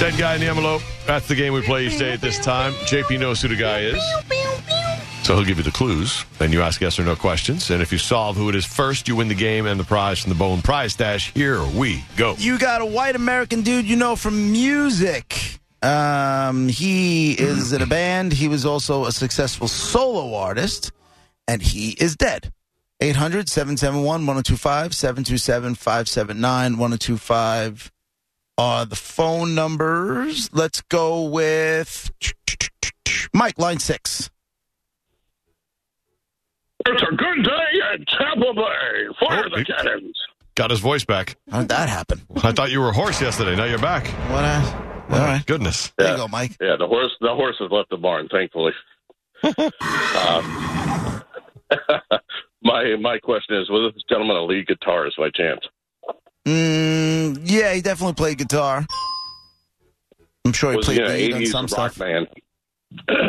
Dead guy in the envelope. That's the game we play each day at this time. JP knows who the guy is. So he'll give you the clues. Then you ask yes or no questions. And if you solve who it is first, you win the game and the prize from the Bone Prize Stash. Here we go. You got a white American dude you know from music. Um, he is in a band. He was also a successful solo artist, and he is dead. 800 771 1025 727 579 1025 are the phone numbers. Let's go with Mike, line six. It's a good day at Tampa Bay. Fire Oh, the cannons. Got his voice back. How did that happen? I thought you were a horse yesterday. Now you're back. What? A, all right. Goodness. There you go, Mike. Yeah, the horse. The horse has left the barn, thankfully. um, my my question is: Was this gentleman a lead guitarist by chance? Mm, yeah, he definitely played guitar. I'm sure he Was played he an lead on some rock stuff. band?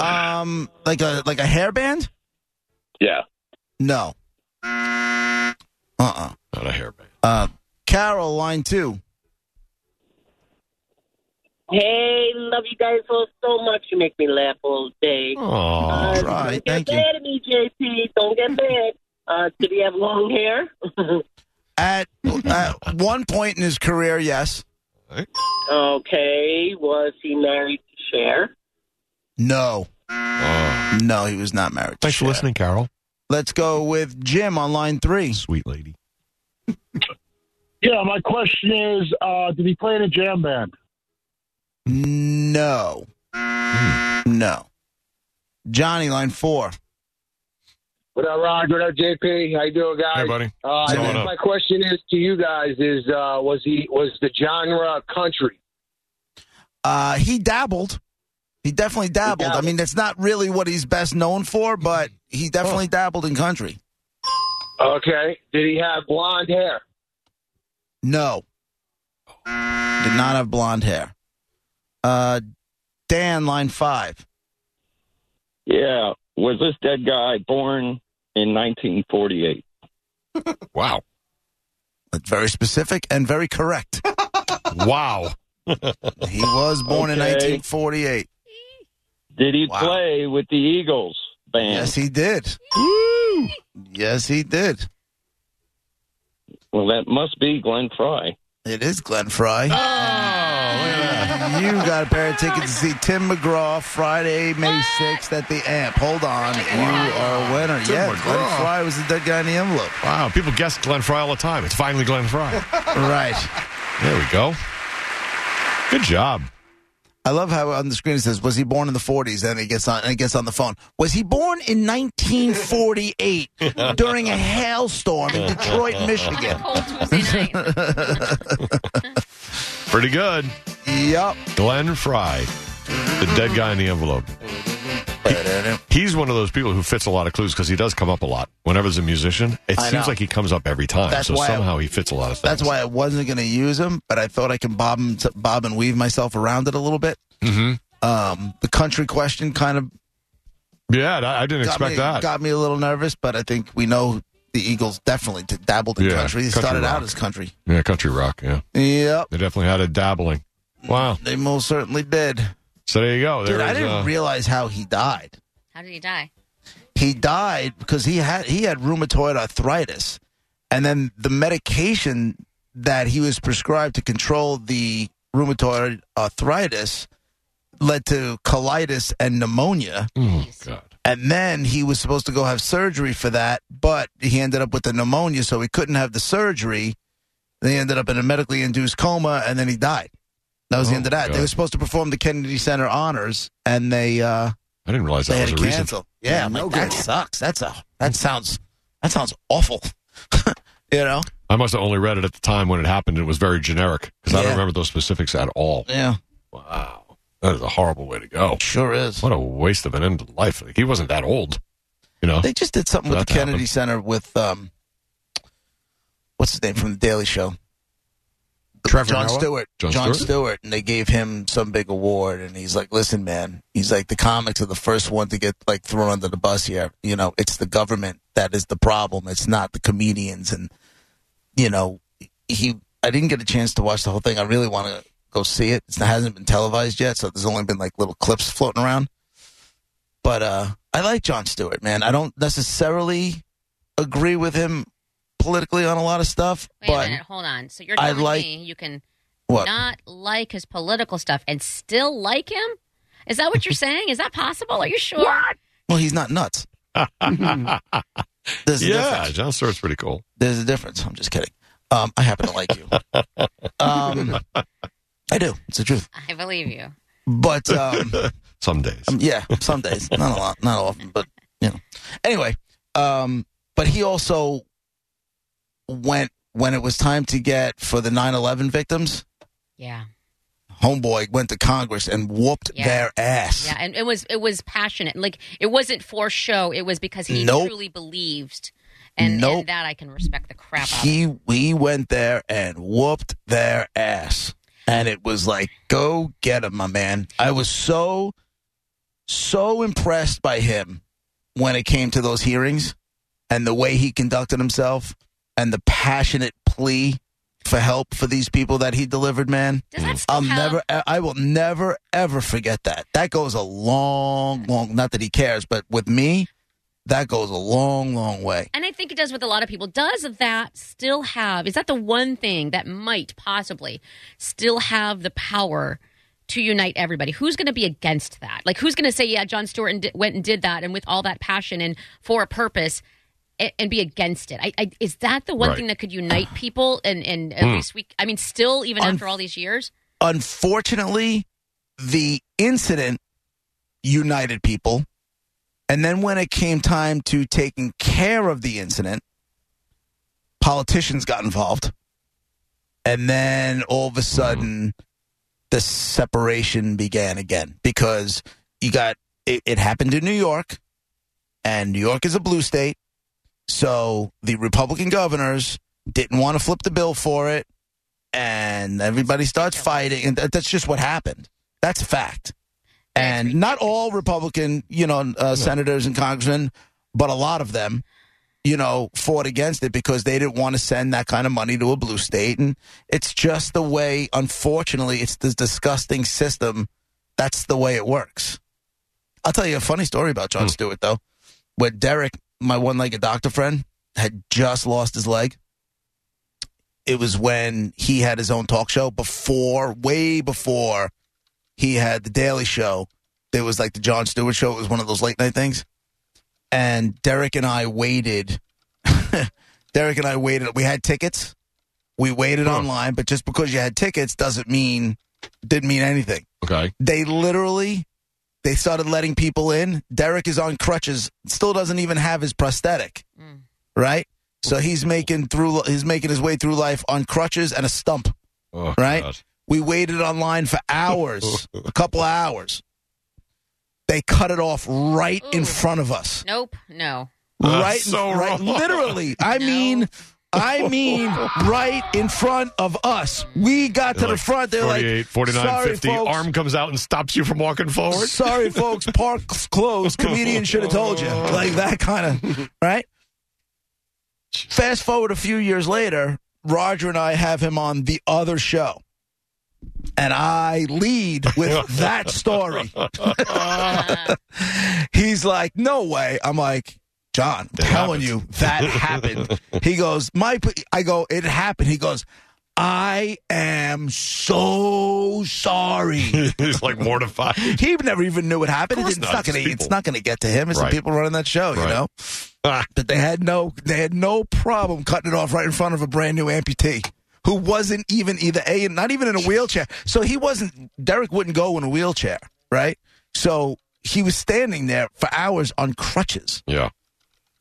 Um, like a like a hair band? Yeah. No. Uh uh Not a hairband. Uh, Carol, line two. Hey, love you guys so so much. You make me laugh all day. Oh, Uh, try. Don't Thank get you. mad at me, JP. Don't get mad. Uh, did he have long hair? At at one point in his career, yes. okay. Was he married to Cher? No, Oh. no, he was not married. to Thanks for listening, Carol. Let's go with Jim on line three. Sweet lady. Yeah, my question is, uh, did he play in a jam band? No, no. Johnny, line four. What up, Ron? What up, JP? How you doing, guys? Hey, buddy. Uh, I What's going guess on? my question is to you guys: Is uh, was he was the genre country? Uh, he dabbled. He definitely dabbled. I dabbled. mean, that's not really what he's best known for, but he definitely dabbled in country. Okay. Did he have blonde hair? No. Did not have blonde hair. Uh, Dan, line five. Yeah. Was this dead guy born in 1948? Wow. That's very specific and very correct. Wow. He was born in 1948. Did he Wow. play with the Eagles band? Yes, he did. Yes, he did. Well, that must be Glenn Frey. It is Glenn Frey. Oh, look at that. You got a pair of tickets to see Tim McGraw Friday, May 6th at the AMP. Hold on. You are a winner. Tim yeah, McGraw. Glenn Frey was the dead guy in the envelope. Wow. People guess Glenn Frey all the time. It's finally Glenn Frey. Right. there we go. Good job. I love how on the screen it says, "Was he born in the 40s?" And he gets on, and he gets on the phone. Was he born in 1948 during a hailstorm in Detroit, Michigan? Cold Tuesday night. Pretty good. Yup. Glenn Frey, the dead guy in the envelope. He's one of those people who fits a lot of clues because he does come up a lot. Whenever there's a musician, it I seems know. like he comes up every time. That's so why I- somehow he fits a lot of things. That's why I wasn't going to use him, but I thought I can bob him, to, bob and weave myself around it a little bit. hmm Um, the country question kind of Yeah, I I didn't expect me, that. got me a little nervous, but I think we know the Eagles definitely dabbled in Yeah, country. They country started out as country. yeah, country rock. Yeah, Yep, they definitely had a dabbling. Wow. they most certainly did. So there you go. Dude, There I didn't uh, realize how he died. How did he die? He died because he had he had rheumatoid arthritis, and then the medication that he was prescribed to control the rheumatoid arthritis led to colitis and pneumonia. oh, God. And then he was supposed to go have surgery for that, but he ended up with the pneumonia, so he couldn't have the surgery. Then he ended up in a medically induced coma, and then he died. That was the Oh, end of that. God. They were supposed to perform the Kennedy Center honors, and they uh, I didn't realize they that had was to a reason. cancel. Yeah, I'm like, that sucks. That's a that sounds that sounds awful. you know, I must have only read it at the time when it happened. It was very generic because I Yeah. don't remember those specifics at all. Yeah, Wow, that is a horrible way to go. sure is. What a waste of an end of life. Like, he wasn't that old, you know. They just did something with the to Kennedy happen. Center with um, what's his name from the Daily Show? Trevor John Noah? Stewart. Jon John Stewart? Stewart, and they gave him some big award, and he's like, "Listen, man, he's like the comics are the first one to get like thrown under the bus here. You know, it's the government that is the problem. It's not the comedians." And you know, he. I didn't get a chance to watch the whole thing. I really want to go see it. It hasn't been televised yet, so there's only been like little clips floating around. But uh, I like Jon Stewart, man. I don't necessarily agree with him politically on a lot of stuff, Wait a but minute, hold on. So you're I telling like- me you can what? not like his political stuff and still like him? Is that what you're saying? Is that possible? Are you sure? Well, he's not nuts. There's a yeah, difference. Jon Stewart's pretty cool. There's a difference. I'm just kidding. Um, I happen to like you. Um, I do. It's the truth. I believe you. But um, Some days. um, yeah, some days, not a lot, not often, but you know. Anyway, um, but he also went when it was time to get for the 9/11 victims. Yeah. Homeboy went to Congress and whooped Yeah. their ass. Yeah, and it was it was passionate. Like it wasn't for show. It was because he Nope. truly believed, and, Nope. and that I can respect the crap out of. he he went there and whooped their ass and it was like go get him my man i was so so impressed by him when it came to those hearings and the way he conducted himself and the passionate plea for help for these people that he delivered man Does that mm. still i'll have, never i will never ever forget that that goes a long mm. long not that he cares but with me that goes a long long way And I think it does with a lot of people. Does that still have? Is that the one thing that might possibly still have the power to unite everybody? Who's going to be against that? Like, who's going to say, "Yeah, Jon Stewart and di- went and did that, and with all that passion and for a purpose," and, and be against it? I, I, is that the one Right. thing that could unite people? And and at Hmm. least we, I mean, still even Un- after all these years, unfortunately, the incident united people. And then when it came time to taking care of the incident, politicians got involved. And then all of a sudden, the separation began again because you got it, it happened in New York, and New York is a blue state. So the Republican governors didn't want to flip the bill for it and everybody starts fighting, and that's just what happened. That's a fact. And not all Republican, you know, uh, senators and congressmen, but a lot of them, you know, fought against it because they didn't want to send that kind of money to a blue state, and it's just the way. Unfortunately, it's this disgusting system. That's the way it works. I'll tell you a funny story about Jon Stewart, though, where Derek, my one-legged doctor friend, had just lost his leg it was when he had his own talk show before, way before he had the Daily Show. There was like the Jon Stewart Show. It was one of those late night things. And Derek and I waited. Derek and I waited. We had tickets. We waited online, but just because you had tickets doesn't mean didn't mean anything. Okay. They literally they started letting people in. Derek is on crutches, still doesn't even have his prosthetic. Mm. Right? So he's making through he's making his way through life on crutches and a stump. Oh, Right? God. We waited online for hours, a couple of hours. They cut it off right in front of us. nope, no. That's right, ah, so right wrong. literally. I No. mean, I mean, right in front of us. We got to They're the like front. They're 48, like, 49, sorry, 50. folks. Arm comes out and stops you from walking forward. Sorry, folks. Park's closed. Comedian should have told you. Oh. Like that kind of, right? Fast forward a few years later, Roger and I have him on the other show. And I lead with that story. He's like, no way. I'm like, John, It telling happened. you, that happened. He goes, my, I go, it happened. He goes, I am so sorry. He's like mortified. He never even knew what happened. It's not. not going to. It's not going to get to him. It's Right. the people running that show, you know. Ah, But they had no. They had no problem cutting it off right in front of a brand new amputee who wasn't even either a not even in a wheelchair. So he wasn't. Derek wouldn't go in a wheelchair, right? So he was standing there for hours on crutches. yeah.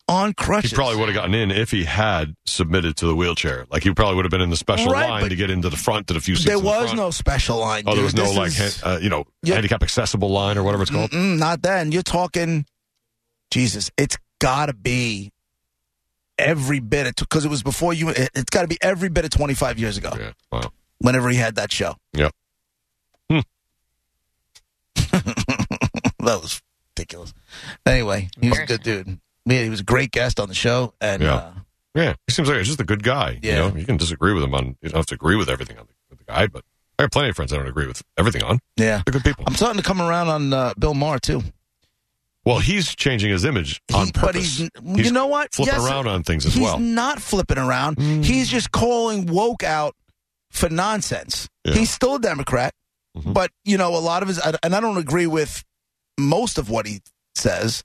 On crutches. He probably would have gotten in if he had submitted to the wheelchair. Like he probably would have been in the special Right, line to get into the front to the few seats. There in the was front. no special line. Oh, there was dude. no This like, is- han- uh, you know, Yeah. handicap accessible line or whatever it's called. Not then. You're talking, Jesus. It's got to be every bit because it was before you. it- It's got to be every bit of 25 years ago. Yeah. Wow. Whenever he had that show. Yep. that was ridiculous. Anyway, he was a good dude. He was a great guest on the show, and Yeah. uh, Yeah, he seems like he's just a good guy. Yeah. You know, you can disagree with him on. You don't have to agree with everything on the, with the guy, but I have plenty of friends I don't agree with everything on. yeah, They're good people. I'm starting to come around on uh, Bill Maher too. Well, he's changing his image on He- but purpose. he's, you know what? Flipping Yes, around on things as he's well. Mm. not flipping around. He's just calling woke out for nonsense. Yeah. Mm-hmm. He's still a Democrat, but you know a lot of his, and I don't agree with most of what he says,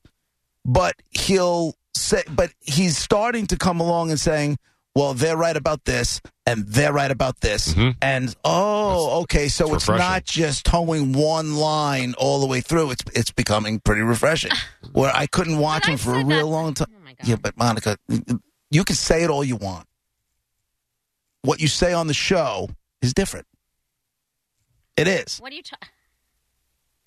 but he'll say, but he's starting to come along and saying, "Well, they're right about this, and they're right about this," mm-hmm. and oh, okay, so it's it's, not just towing one line all the way through. It's it's becoming pretty refreshing. Where I couldn't watch him for a real long time. Yeah, but Monica, you can say it all you want. What you say on the show is different. It is. What are you talking?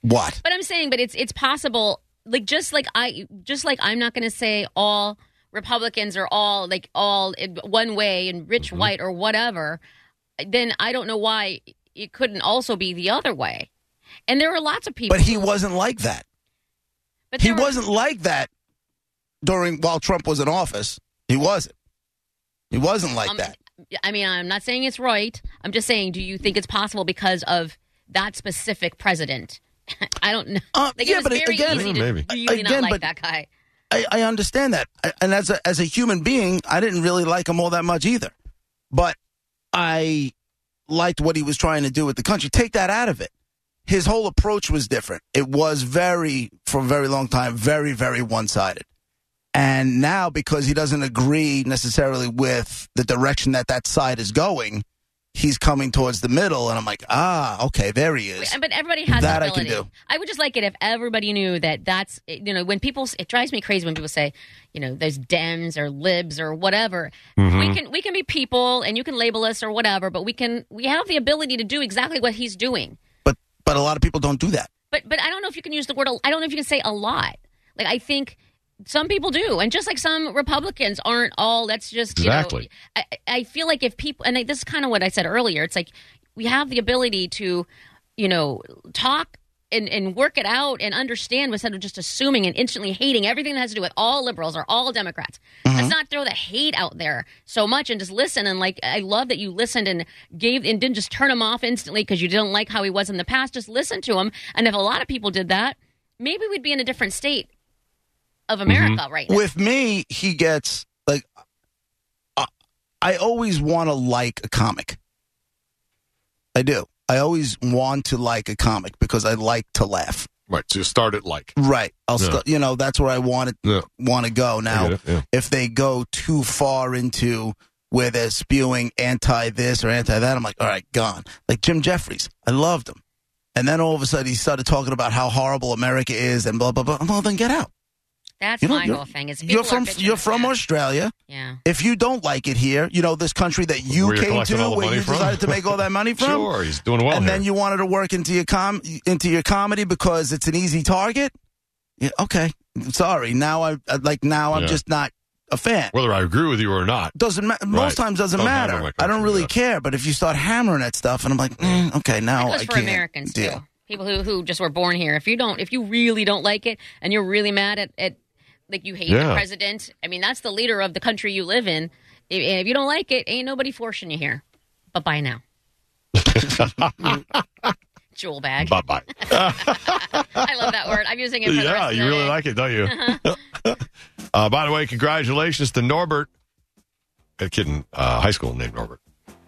What? But I'm saying, but it's it's possible. Like just like I, just like I'm not going to say all Republicans are all like all in one way and rich Mm-hmm. white or whatever. Then I don't know why it couldn't also be the other way. And there are lots of people. But he wasn't like that. But he were- wasn't like that during while Trump was in office. He wasn't. He wasn't like Um, that. I mean, I'm not saying it's right. I'm just saying, do you think it's possible because of that specific president? I don't know. Uh, like, yeah, it was but very again- easy to Maybe. really not Again, like but- that guy. I, I understand that, I- and as a as a human being, I didn't really like him all that much either. But I liked what he was trying to do with the country. Take that out of it. His whole approach was different. It was very, for a very long time, very, very one sided. And now, because he doesn't agree necessarily with the direction that that side is going, he's coming towards the middle. And I'm like, ah, okay, there he is. But everybody has That I can ability. do. I would just like it if everybody knew that that's you know when people it drives me crazy when people say you know there's Dems or libs or whatever. Mm-hmm. We can we can be people and you can label us or whatever, but we can we have the ability to do exactly what he's doing. But but a lot of people don't do that. But but I don't know if you can use the word. I don't know if you can say a lot. Like I think some people do, and just like some Republicans aren't all. That's just you Exactly. know. I, I feel like if people, and this is kind of what I said earlier. It's like we have the ability to, you know, talk. And, and work it out and understand instead of just assuming and instantly hating everything that has to do with all liberals or all Democrats. Mm-hmm. Let's not throw the hate out there so much and just listen. And like, I love that you listened and gave and didn't just turn him off instantly because you didn't like how he was in the past. Just listen to him. And if a lot of people did that, maybe we'd be in a different state of mm-hmm. America right now. With me, he gets like I, I always want to like a comic. I do. I always want to like a comic because I like to laugh. Right. So you start it like. Right. I'll Yeah. st- you know that's where I want to Yeah. want to go now. yeah. If they go too far into where they're spewing anti this or anti that, I'm like, all right, gone. Like Jim Jefferies, I loved him, and then all of a sudden he started talking about how horrible America is and blah blah blah. Well, then get out. That's You know, my whole thing. Is You're from you're from that. Australia. Yeah. If you don't like it here, you know this country that you Where came to, where you from? decided to make all that money from. Sure, he's doing well and here. then you wanted to work into your com into your comedy because it's an easy target. Yeah, okay. Sorry. Now I I- like now I'm Yeah. just not a fan. Whether I agree with you or not. Doesn't ma- Right. most times doesn't Don't handle matter. my I don't really yeah. care. But if you start hammering at stuff, and I'm like, mm, okay, now That I for can't Americans deal. too. People who who just were born here. If you don't, if you really don't like it, and you're really mad at, at like you hate Yeah. the president. I mean, that's the leader of the country you live in. If, if you don't like it, ain't nobody forcing you here. But bye now. Jewel bag. Bye bye. I love that word. I'm using it for the rest yeah, you really day. like it, don't you? uh, by the way, congratulations to Norbert. A kid in uh, high school named Norbert.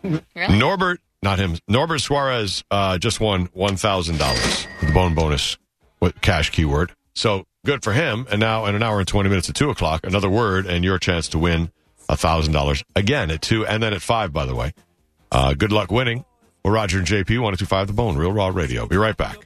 Really? Norbert, not him. Norbert Suarez uh, just won one thousand dollars. The bone bonus, with cash keyword. So good for him. And now, in an hour and twenty minutes at two o'clock, another word and your chance to win thousand dollars again at two and then at five. By the way, uh, good luck winning. We're Roger and JP, one two five the bone, Real Raw Radio. Be right back.